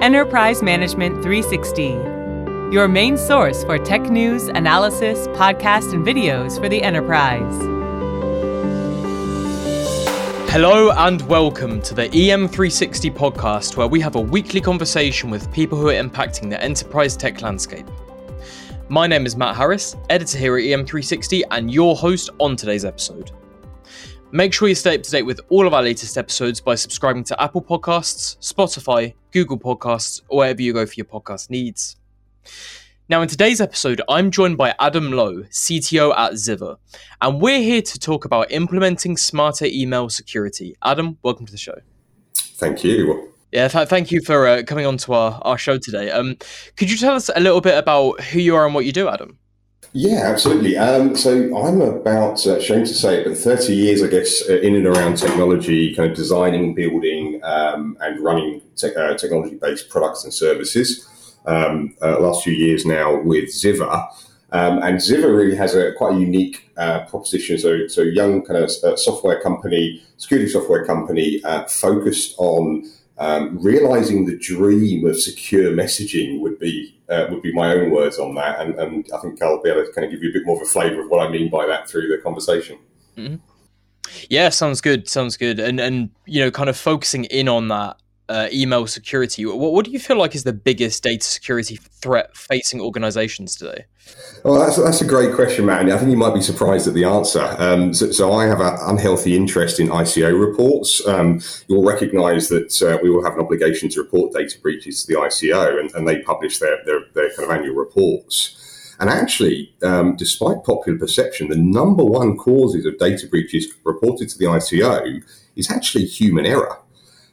Enterprise Management 360, your main source for tech news, analysis, podcasts, and videos for the enterprise. Hello and welcome to the EM360 podcast, where we have a weekly conversation with people who are impacting the enterprise tech landscape. My name is Matt Harris, editor here at EM360, and your host on today's episode. Make sure you stay up to date with all of our latest episodes by subscribing to Apple Podcasts, Spotify, Google Podcasts, or wherever you go for your podcast needs. Now, in today's episode, I'm joined by Adam Lowe, CTO at Zivver, and we're here to talk about implementing smarter email security. Adam, welcome to the show. Thank you. Yeah, th- thank you for uh, coming on to our, our show today. Um, could you tell us a little bit about who you are and what you do, Adam? Yeah, absolutely. Um, so I'm about, uh, shame to say it, but 30 years, I guess, uh, in and around technology, kind of designing, building, um, and running te- uh, technology based products and services. Um, uh, last few years now with Zivver. Um, and Zivver really has a quite a unique uh, proposition. So, so young kind of uh, software company, security software company, focused on um, realizing the dream of secure messaging would be uh, would be my own words on that, and, and I think I'll be able to kind of give you a bit more of a flavour of what I mean by that through the conversation. Mm-hmm. Yeah, sounds good. Sounds good. And and you know, kind of focusing in on that uh, email security. What, what do you feel like is the biggest data security threat facing organizations today? Well, that's, that's a great question, Matt. And I think you might be surprised at the answer. Um, so, so, I have an unhealthy interest in ICO reports. Um, you'll recognize that uh, we will have an obligation to report data breaches to the ICO, and, and they publish their, their, their, kind of annual reports. And actually, um, despite popular perception, the number one causes of data breaches reported to the ICO is actually human error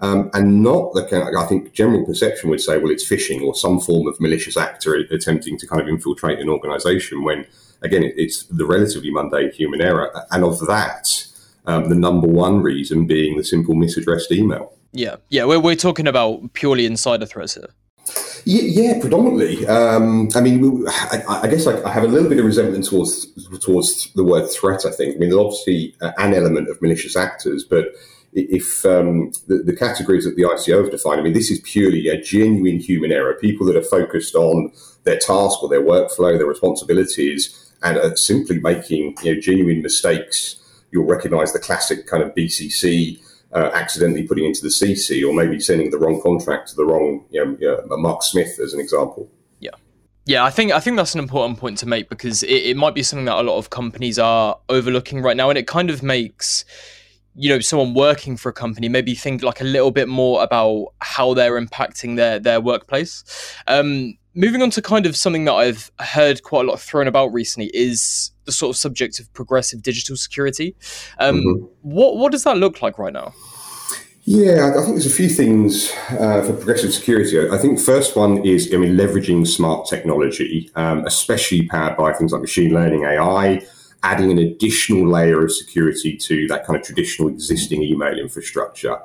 um, and not the kind of, I think general perception would say, well, it's phishing or some form of malicious actor attempting to kind of infiltrate an organization when, again, it's the relatively mundane human error. And of that, um, the number one reason being the simple misaddressed email. Yeah, yeah, we're, we're talking about purely insider threats here. Yeah, predominantly. Um, I mean, I, I guess I, I, have a little bit of resentment towards towards the word threat. I think. I mean, there's obviously an element of malicious actors, but if um, the, the, categories that the ICO have defined, I mean, this is purely a genuine human error. People that are focused on their task or their workflow, their responsibilities, and are simply making you know, genuine mistakes. You'll recognize the classic kind of BCC. Uh, accidentally putting into the CC, or maybe sending the wrong contract to the wrong, you know, Mark Smith, as an example. Yeah, yeah, I think I think that's an important point to make because it, it might be something that a lot of companies are overlooking right now, and it kind of makes you know someone working for a company maybe think like a little bit more about how they're impacting their their workplace um, moving on to kind of something that i've heard quite a lot thrown about recently is the sort of subject of progressive digital security um, mm-hmm. what what does that look like right now yeah, I think there's a few things uh, for progressive security. I think first one is, I mean, leveraging smart technology, um, especially powered by things like machine learning, AI, adding an additional layer of security to that kind of traditional existing email infrastructure.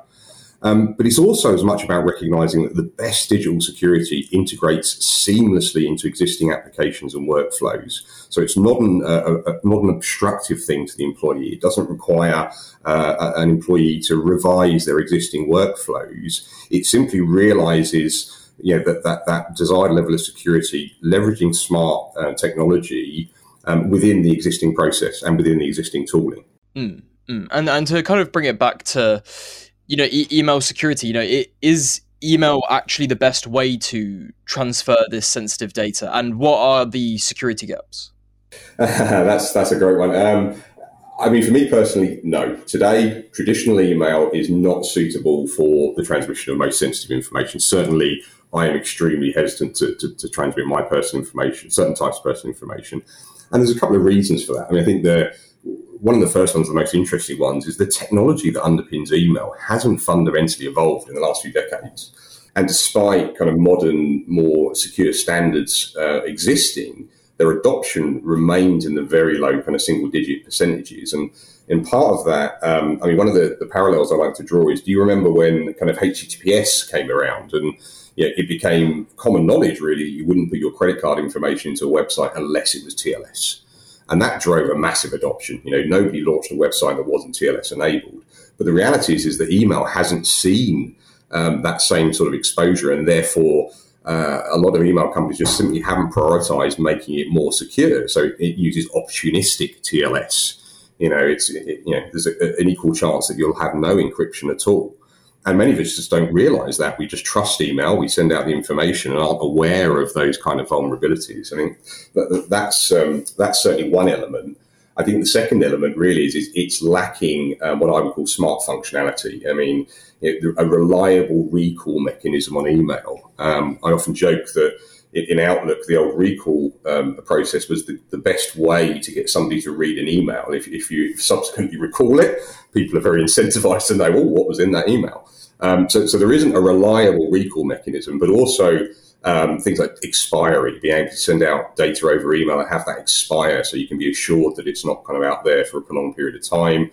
Um, but it's also as much about recognizing that the best digital security integrates seamlessly into existing applications and workflows. So it's not an, uh, a, not an obstructive thing to the employee. It doesn't require uh, an employee to revise their existing workflows. It simply realizes you know, that, that, that desired level of security, leveraging smart uh, technology um, within the existing process and within the existing tooling. Mm, mm. And and to kind of bring it back to you know e- email security, you know, it is email actually the best way to transfer this sensitive data, and what are the security gaps? that's that's a great one. Um, I mean, for me personally, no. Today, traditional email is not suitable for the transmission of most sensitive information. Certainly, I am extremely hesitant to, to, to transmit my personal information, certain types of personal information. And there's a couple of reasons for that. I mean, I think the one of the first ones, the most interesting ones, is the technology that underpins email hasn't fundamentally evolved in the last few decades. And despite kind of modern, more secure standards uh, existing, their adoption remains in the very low kind of single digit percentages. And in part of that, um, I mean, one of the, the parallels I like to draw is do you remember when kind of HTTPS came around and yeah, it became common knowledge really you wouldn't put your credit card information into a website unless it was TLS. And that drove a massive adoption. You know, nobody launched a website that wasn't TLS enabled. But the reality is, is that email hasn't seen um, that same sort of exposure, and therefore. Uh, a lot of email companies just simply haven't prioritized making it more secure. So it uses opportunistic TLS. You know, it's it, you know there's a, an equal chance that you'll have no encryption at all. And many of us just don't realize that. We just trust email, we send out the information and aren't aware of those kind of vulnerabilities. I mean, that, that's, um, that's certainly one element. I think the second element really is, is it's lacking um, what I would call smart functionality. I mean, a reliable recall mechanism on email. Um, I often joke that in Outlook, the old recall um, process was the, the, best way to get somebody to read an email. If, if you subsequently recall it, people are very incentivized to know, oh, what was in that email. Um, so, so there isn't a reliable recall mechanism, but also um, things like expiry, being able to send out data over email and have that expire so you can be assured that it's not kind of out there for a prolonged period of time.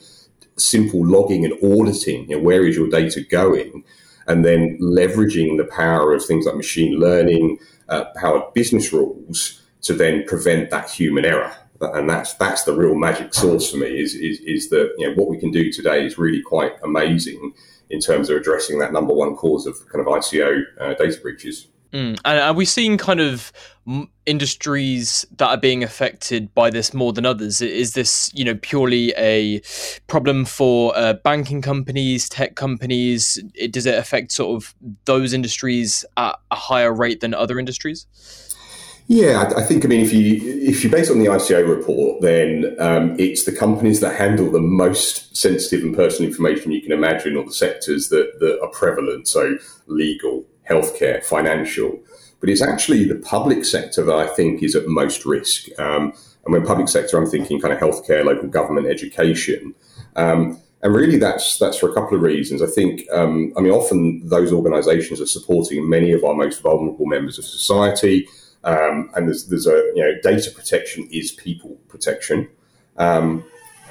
Simple logging and auditing, you know, where is your data going? And then leveraging the power of things like machine learning, uh, powered business rules to then prevent that human error. And that's that's the real magic sauce for me. Is is, is that you know what we can do today is really quite amazing in terms of addressing that number one cause of kind of ICO uh, data breaches. Mm. And are we seeing kind of industries that are being affected by this more than others? Is this, you know, purely a problem for uh, banking companies, tech companies? It, does it affect sort of those industries at a higher rate than other industries? Yeah, I think. I mean, if you if you base on the ICO report, then um, it's the companies that handle the most sensitive and personal information you can imagine, or the sectors that that are prevalent. So, legal, healthcare, financial. But it's actually the public sector that I think is at most risk. Um, and when public sector, I'm thinking kind of healthcare, local government, education. Um, and really, that's that's for a couple of reasons. I think, um, I mean, often those organisations are supporting many of our most vulnerable members of society. Um, and there's, there's a, you know, data protection is people protection. Um,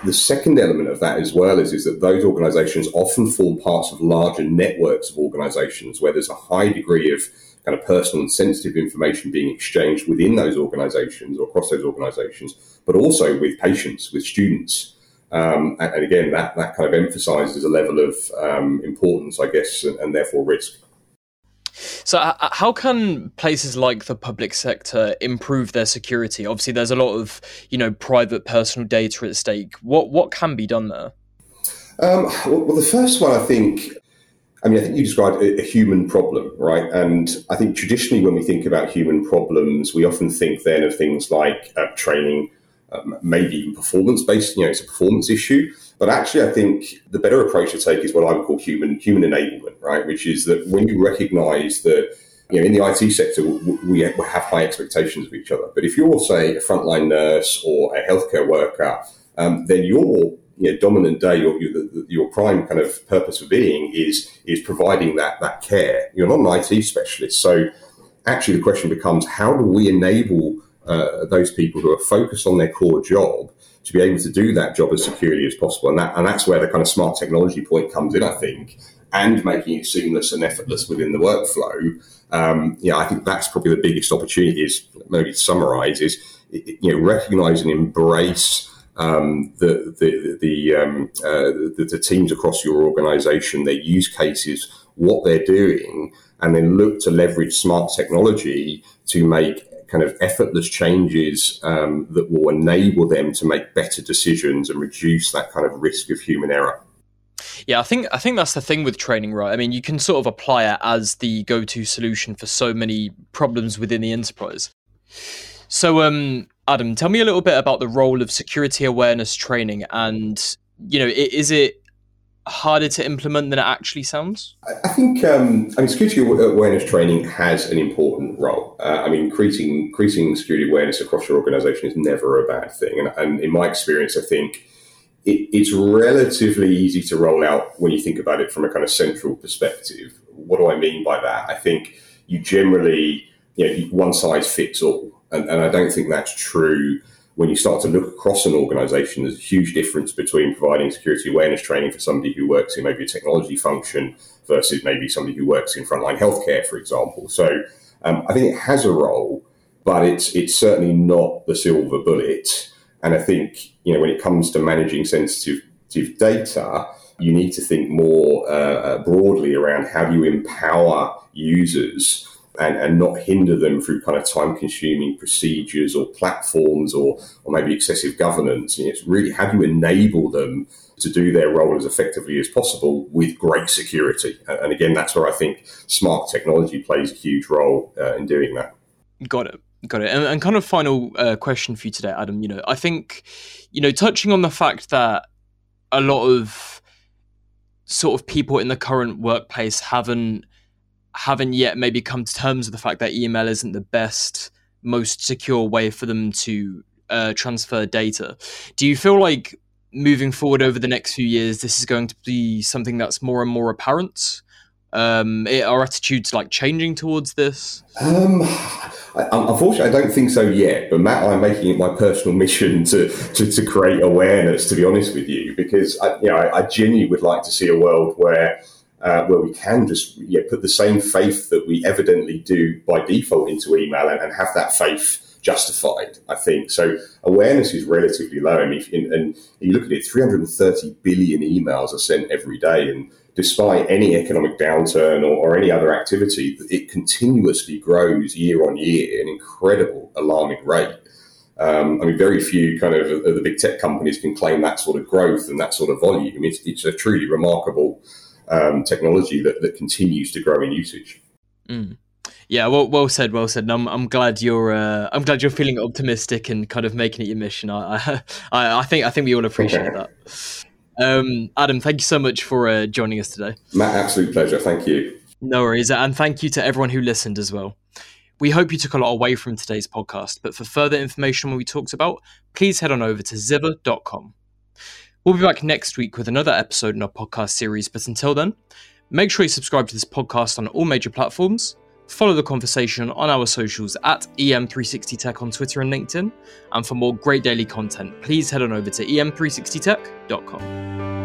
the second element of that as well is, is that those organizations often form parts of larger networks of organizations where there's a high degree of kind of personal and sensitive information being exchanged within those organizations or across those organizations, but also with patients, with students. Um, and, again, that, that kind of emphasizes a level of um, importance, I guess, and, and therefore risk. So, uh, uh, how can places like the public sector improve their security? Obviously, there's a lot of you know private personal data at stake. What what can be done there? Um, well, the first one, I think. I mean, I think you described a, a, human problem, right? And I think traditionally, when we think about human problems, we often think then of things like uh, training, um, maybe even performance based. You know, it's a performance issue. But actually, I think the better approach to take is what I would call human human enablement, right? Which is that when you recognise that you know in the IT sector we have high expectations of each other, but if you're say a frontline nurse or a healthcare worker, um, then your you know, dominant day, your, your, prime kind of purpose for being is is providing that that care. You're not an IT specialist, so actually the question becomes how do we enable uh, those people who are focused on their core job to be able to do that job as securely as possible. And that and that's where the kind of smart technology point comes in, I think, and making it seamless and effortless within the workflow. Um, yeah, I think that's probably the biggest opportunity. Is maybe to summarize is you know recognize and embrace. Um, the the the, um, uh, the, the teams across your organization, their use cases, what they're doing, and then look to leverage smart technology to make kind of effortless changes um, that will enable them to make better decisions and reduce that kind of risk of human error. Yeah, I think I think that's the thing with training, right? I mean, you can sort of apply it as the go-to solution for so many problems within the enterprise. So, um, Adam, tell me a little bit about the role of security awareness training, and you know, is it harder to implement than it actually sounds? I think um, I mean security awareness training has an important role. Uh, I mean, increasing increasing security awareness across your organisation is never a bad thing, and, and in my experience, I think it, it's relatively easy to roll out when you think about it from a kind of central perspective. What do I mean by that? I think you generally, you know, one size fits all, and, and I don't think that's true when you start to look across an organization, there's a huge difference between providing security awareness training for somebody who works in maybe a technology function versus maybe somebody who works in frontline healthcare, for example. So um, I think it has a role, but it's it's certainly not the silver bullet. And I think you know when it comes to managing sensitive data, you need to think more uh, broadly around how do you empower users and, and not hinder them through kind of time consuming procedures or platforms or, or maybe excessive governance. It's really how do you enable them to do their role as effectively as possible with great security? And again, that's where I think smart technology plays a huge role uh, in doing that. Got it. Got it. And, and kind of final uh, question for you today, Adam. You know, I think, you know, touching on the fact that a lot of sort of people in the current workplace haven't haven't yet maybe come to terms with the fact that email isn't the best, most secure way for them to uh, transfer data. Do you feel like moving forward over the next few years, this is going to be something that's more and more apparent? Um, are attitudes like changing towards this? Um, I, unfortunately, I don't think so yet. But Matt, I'm making it my personal mission to, to, to create awareness. To be honest with you, because I, you know, I, I genuinely would like to see a world where uh, where we can just put the same faith that we evidently do by default into email and, and have that faith justified, I think. So awareness is relatively low. I mean, if, and you look at it, 330 billion emails are sent every day. And despite any economic downturn or, or any other activity, it continuously grows year on year at an incredible, alarming rate. Um, I mean, very few kind of, of the big tech companies can claim that sort of growth and that sort of volume. It's, it's a truly remarkable um, technology that, that continues to grow in usage. Mm. Yeah, well, well said, well said. And I'm, I'm glad you're, uh, I'm glad you're feeling optimistic and kind of making it your mission. I, I, I think, I think we all appreciate okay. that. Um, Adam, thank you so much for uh, joining us today. Matt, absolute pleasure. Thank you. No worries, and thank you to everyone who listened as well. We hope you took a lot away from today's podcast, but for further information on what we talked about, please head on over to zivver.com. We'll be back next week with another episode in our podcast series, but until then, make sure you subscribe to this podcast on all major platforms, follow the conversation on our socials at EM360Tech on Twitter and LinkedIn, and for more great daily content, please head on over to em360tech.com.